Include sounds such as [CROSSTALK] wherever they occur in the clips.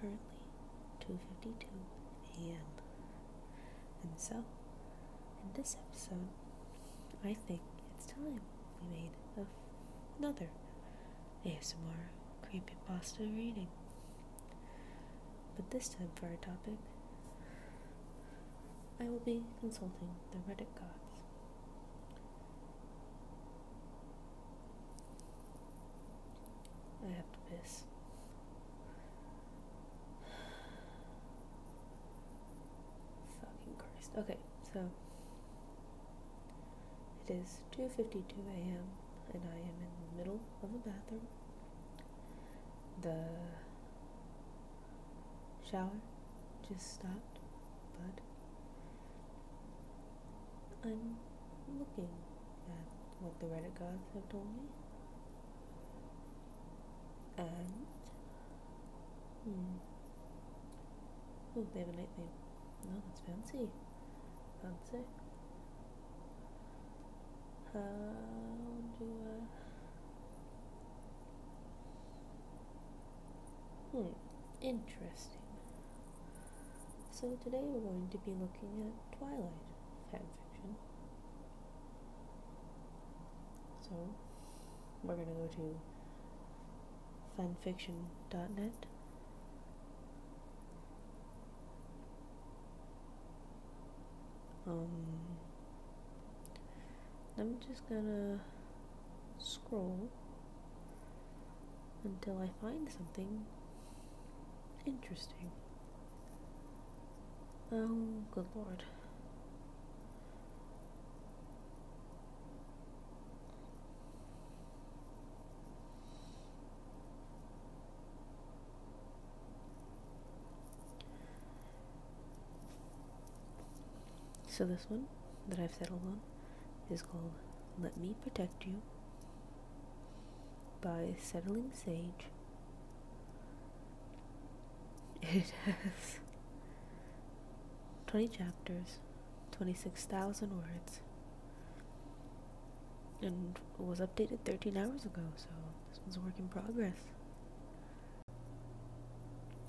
currently 2:52 a.m. And so, in this episode, I think it's time we made another ASMR creepypasta reading. But this time for our topic, I will be consulting the Reddit gods. I have to piss. Okay, so it is 2:52 a.m. and I am in the middle of a bathroom. The shower just stopped, but I'm looking at what the Reddit gods have told me. And hmm. Oh, they have a night. No, that's fancy. Fancy. How do I Hmm, interesting. So today we're going to be looking at Twilight fanfiction. So we're going to go to fanfiction.net. Um, I'm just gonna scroll until I find something interesting. Oh, good lord. So this one that I've settled on is called Let Me Protect You by Settling Sage. [LAUGHS] It has 20 chapters, 26,000 words, and was updated 13 hours ago, so this one's a work in progress.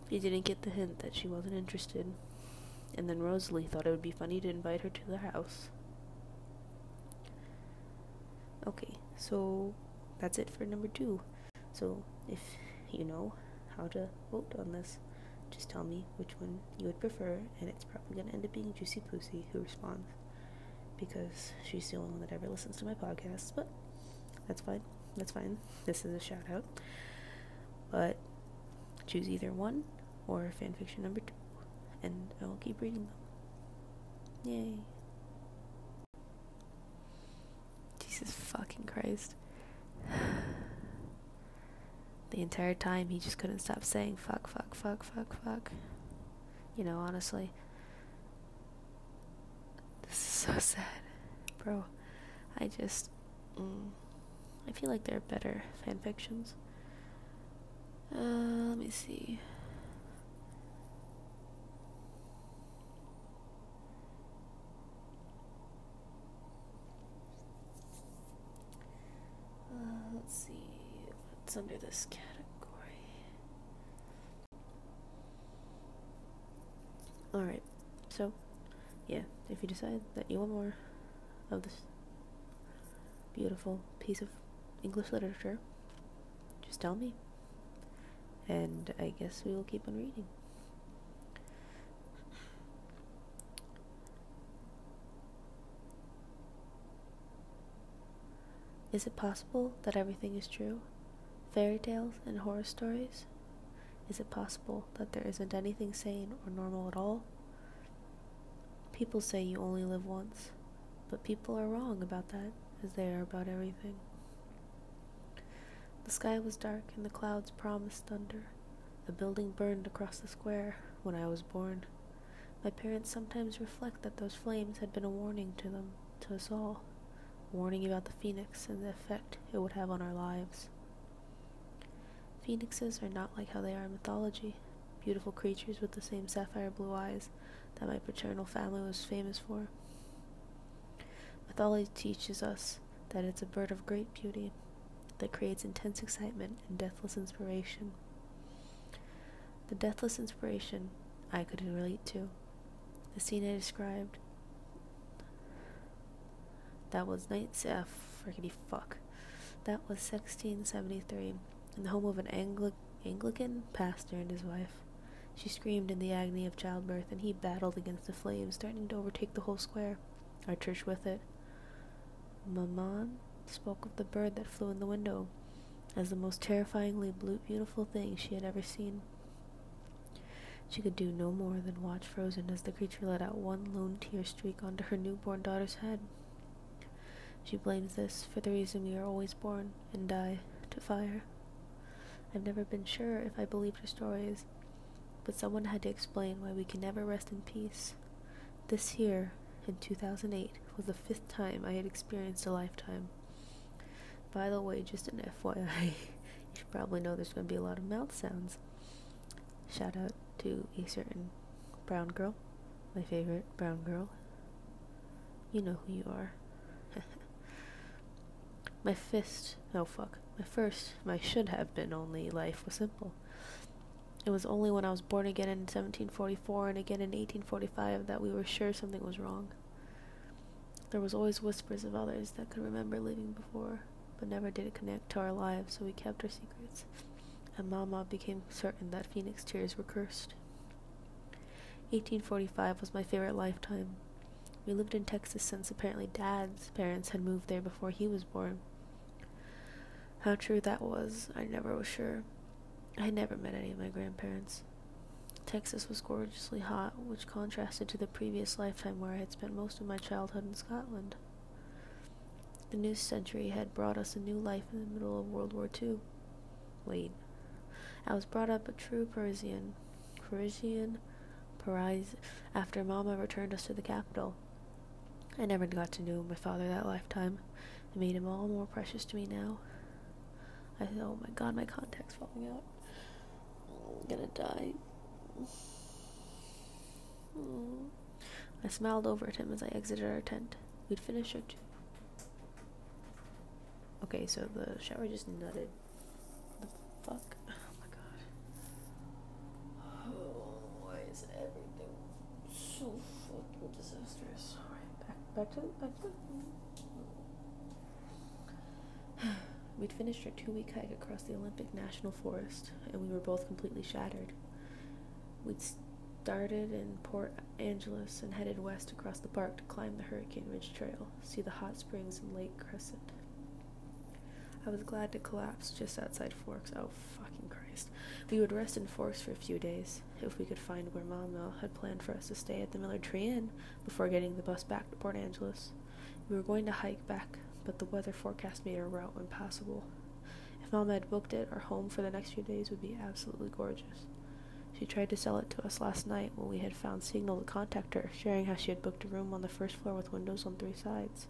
You didn't get the hint that she wasn't interested, and then Rosalie thought it would be funny to invite her to the house. Okay, so that's it for number two. So if you know how to vote on this, just tell me which one you would prefer, and it's probably going to end up being Juicy Pussy who responds because she's the only one that ever listens to my podcast. But that's fine. That's fine. This is a shout out. But choose either one or fanfiction number two, and I will keep reading them. Yay. Jesus fucking Christ. [SIGHS] the entire time he just couldn't stop saying fuck, fuck, fuck, fuck, fuck. You know, honestly. This is so [LAUGHS] sad. Bro, I just. Mm, I feel like there are better fan fictions. Uh, let me see. Uh, let's see under this category. Alright, so, yeah, if you decide that you want more of this beautiful piece of English literature, just tell me. And I guess we will keep on reading. Is it possible that everything is true? Fairy tales and horror stories? Is it possible that there isn't anything sane or normal at all? People say you only live once, but people are wrong about that, as they are about everything. The sky was dark and the clouds promised thunder. A building burned across the square when I was born. My parents sometimes reflect that those flames had been a warning to them, to us all, a warning about the phoenix and the effect it would have on our lives. Phoenixes are not like how they are in mythology, beautiful creatures with the same sapphire blue eyes that my paternal family was famous for. Mythology teaches us that it's a bird of great beauty that creates intense excitement and deathless inspiration. The deathless inspiration I could relate to. The scene I described. That was nights. Ah, friggity fuck. That was 1673, in the home of an Angli- Anglican pastor and his wife. She screamed in the agony of childbirth, and he battled against the flames, threatening to overtake the whole square, our church with it. Maman spoke of the bird that flew in the window as the most terrifyingly blue, beautiful thing she had ever seen. She could do no more than watch frozen as the creature let out one lone tear streak onto her newborn daughter's head. She blames this for the reason we are always born and die to fire. I've never been sure if I believed her stories, but someone had to explain why we can never rest in peace. This year, in 2008, was the fifth time I had experienced a lifetime. By the way, just an FYI, [LAUGHS] you should probably know there's going to be a lot of mouth sounds. Shout out to a certain brown girl, my favorite brown girl. You know who you are. [LAUGHS] my fist, oh fuck, my first, my should have been only life was simple. It was only when I was born again in 1744 and again in 1845 that we were sure something was wrong. There was always whispers of others that could remember living before, but never did it connect to our lives, so we kept our secrets. And Mama became certain that Phoenix tears were cursed. 1845 was my favorite lifetime. We lived in Texas since apparently Dad's parents had moved there before he was born. How true that was, I never was sure. I had never met any of my grandparents. Texas was gorgeously hot, which contrasted to the previous lifetime where I had spent most of my childhood in Scotland. The new century had brought us a new life in the middle of World War II. Wait. I was brought up a true Parisian. Parisian Paris after Mama returned us to the capital. I never got to know my father that lifetime. It made him all more precious to me now. I thought, oh my god, my contact's falling out. I'm gonna die. I smiled over at him as I exited our tent. We'd finished our Okay, so the shower just nutted. The fuck? [LAUGHS] Oh my god. Oh, why is everything so fucking disastrous? Alright, back, back to, back to. We'd finished our two week hike across the Olympic National Forest, and we were both completely shattered. We'd started in Port Angeles and headed west across the park to climb the Hurricane Ridge Trail, see the hot springs and Lake Crescent. I was glad to collapse just outside Forks. Oh, fucking Christ. We would rest in Forks for a few days, if we could find where Mama had planned for us to stay at the Miller Tree Inn before getting the bus back to Port Angeles. We were going to hike back, but the weather forecast made our route impassable. If Mama had booked it, our home for the next few days would be absolutely gorgeous. She tried to sell it to us last night when we had found signal to contact her, sharing how she had booked a room on the first floor with windows on three sides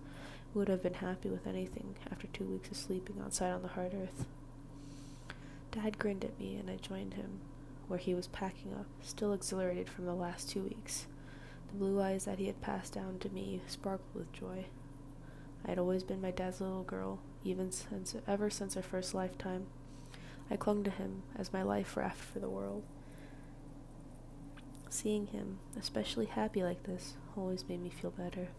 We would have been happy with anything after two weeks of sleeping outside on the hard earth. Dad grinned at me, and I joined him, where he was packing up, still exhilarated from the last two weeks. The blue eyes that he had passed down to me sparkled with joy. I had always been my dad's little girl, even since ever since our first lifetime. I clung to him as my life raft for the world. Seeing him, especially happy like this, always made me feel better.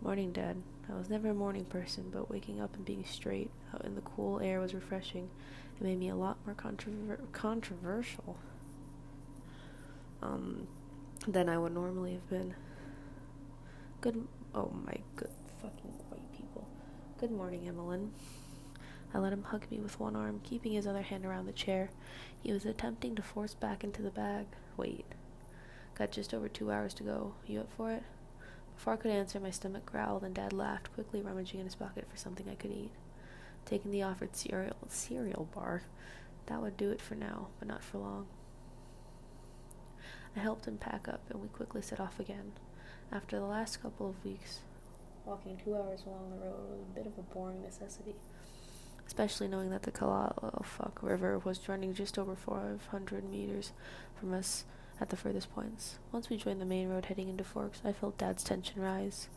Morning, Dad. I was never a morning person, but waking up and being straight out in the cool air was refreshing. It made me a lot more controver- controversial um, than I would normally have been. Good. Oh my good fucking white people. Good morning, Emmeline. I let him hug me with one arm, keeping his other hand around the chair. He was attempting to force back into the bag. Wait. Got just over two hours to go. You up for it? Before I could answer, my stomach growled, and Dad laughed, quickly rummaging in his pocket for something I could eat. Taking the offered cereal cereal bar, that would do it for now, but not for long. I helped him pack up, and we quickly set off again. After the last couple of weeks, walking two hours along the road was a bit of a boring necessity, especially knowing that the Kalala oh fuck River was running just over 400 meters from us at the furthest points. Once we joined the main road heading into Forks, I felt Dad's tension rise.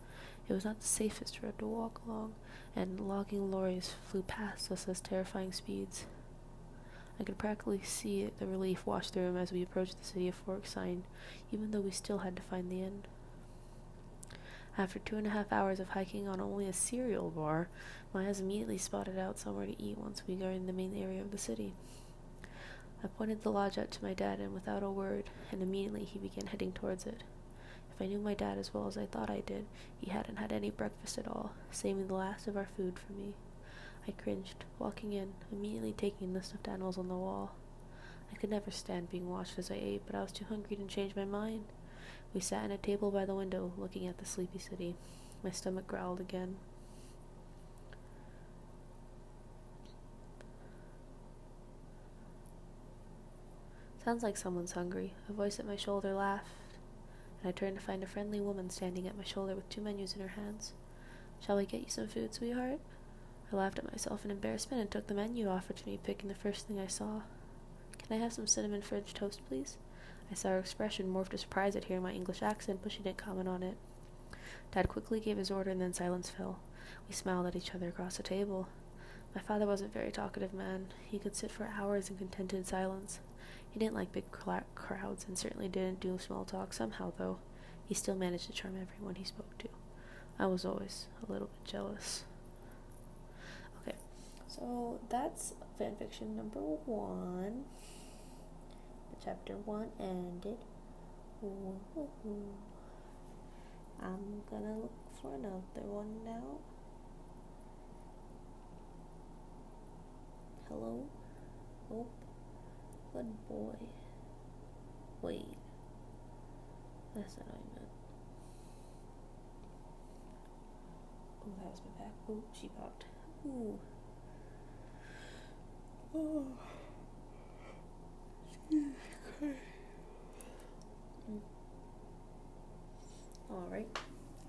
It was not the safest road to walk along, and logging lorries flew past us at terrifying speeds. I could practically see the relief wash through him as we approached the City of Fork sign, even though we still had to find the end. After two and a half hours of hiking on only a cereal bar, my eyes immediately spotted out somewhere to eat once we got in the main area of the city. I pointed the lodge out to my dad, and without a word, and immediately he began heading towards it. If I knew my dad as well as I thought I did, he hadn't had any breakfast at all, saving the last of our food for me. I cringed, walking in, immediately taking the stuffed animals on the wall. I could never stand being watched as I ate, but I was too hungry to change my mind. We sat at a table by the window, looking at the sleepy city. My stomach growled again. Sounds like someone's hungry. A voice at my shoulder laughed, and I turned to find a friendly woman standing at my shoulder with two menus in her hands. Shall we get you some food, sweetheart? I laughed at myself in embarrassment and took the menu offered to me, picking the first thing I saw. Can I have some cinnamon French toast, please? I saw her expression morph to surprise at hearing my English accent, but she didn't comment on it. Dad quickly gave his order, and then silence fell. We smiled at each other across the table. My father wasn't a very talkative man. He could sit for hours in contented silence. He didn't like big cl- crowds and certainly didn't do small talk. Somehow, though, he still managed to charm everyone he spoke to. I was always a little bit jealous. Okay, so that's fanfiction number one chapter 1 ended. I'm gonna look for another one now. Hello? Oh, good boy. Wait. That's not what I meant. Oh, that was my back. Oh, she popped. Ooh. [SIGHS] Oh. Alright.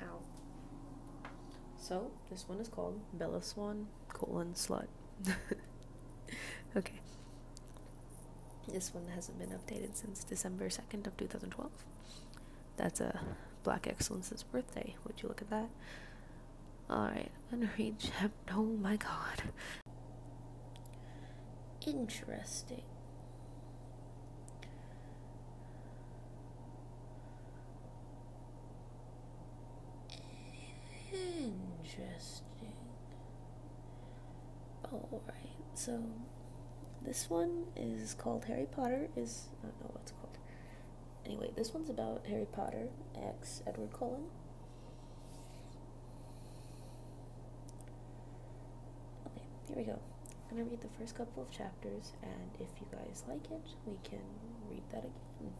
Ow. So, this one is called Bella Swan colon slut. [LAUGHS] okay. This one hasn't been updated since December 2nd of 2012. That's a Black Excellence's birthday. Would you look at that? Alright, I'm gonna read chapter. [LAUGHS] Oh my god. Interesting. Interesting. Alright, so this one is called Harry Potter is I don't know what's called. Anyway, this one's about Harry Potter X Edward Cullen. Okay, here we go. I'm gonna read the first couple of chapters and if you guys like it, we can read that again.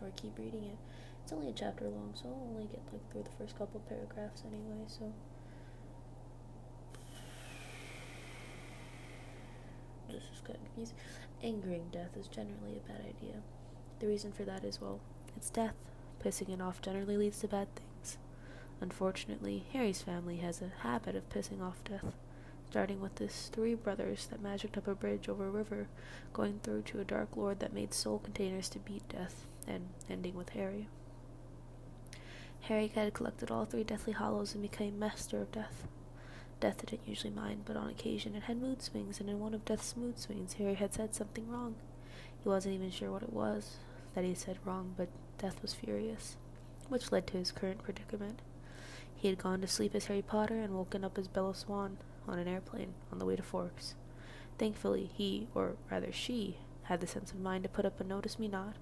Or keep reading it. It's only a chapter long, so I'll only get like through the first couple paragraphs anyway, so this Angering death is generally a bad idea. The reason for that is well, it's death. Pissing it off generally leads to bad things. Unfortunately, Harry's family has a habit of pissing off death, starting with his three brothers that magicked up a bridge over a river, going through to a dark lord that made soul containers to beat death, and ending with Harry. Harry had collected all three Deathly Hallows and became Master of Death. Death didn't usually mind, but on occasion it had mood swings, and in one of Death's mood swings, Harry had said something wrong. He wasn't even sure what it was that he said wrong, but Death was furious, which led to his current predicament. He had gone to sleep as Harry Potter and woken up as Bella Swan on an airplane on the way to Forks. Thankfully, he, or rather she, had the sense of mind to put up a notice me not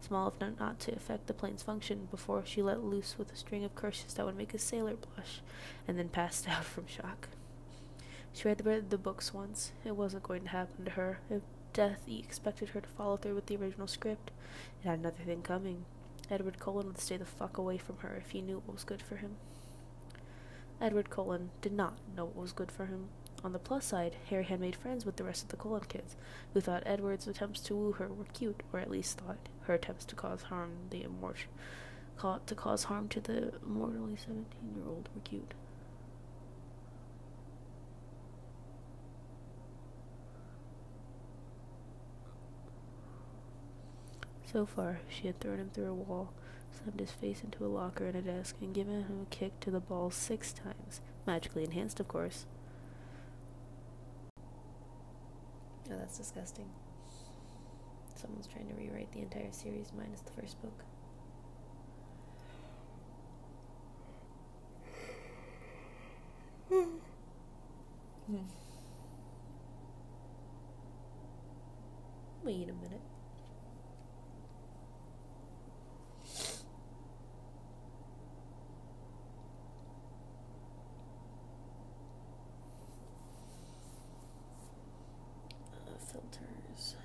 small enough not to affect the plane's function, before she let loose with a string of curses that would make a sailor blush, and then passed [LAUGHS] out from shock. She read the, the books once. It wasn't going to happen to her. If death expected her to follow through with the original script, it had another thing coming. Edward Cullen would stay the fuck away from her if he knew what was good for him. Edward Cullen did not know what was good for him. On the plus side, Harry had made friends with the rest of the Cullen kids, who thought Edward's attempts to woo her were cute, or at least thought her attempts to cause harm the immort- to cause harm to the mortally seventeen-year-old were cute. So far, she had thrown him through a wall, slammed his face into a locker and a desk, and given him a kick to the balls six times, magically enhanced, of course. Oh, that's disgusting. Someone's trying to rewrite the entire series minus the first book. Wait a minute. Uh, filters.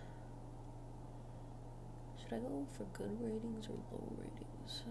I go for good ratings or low ratings?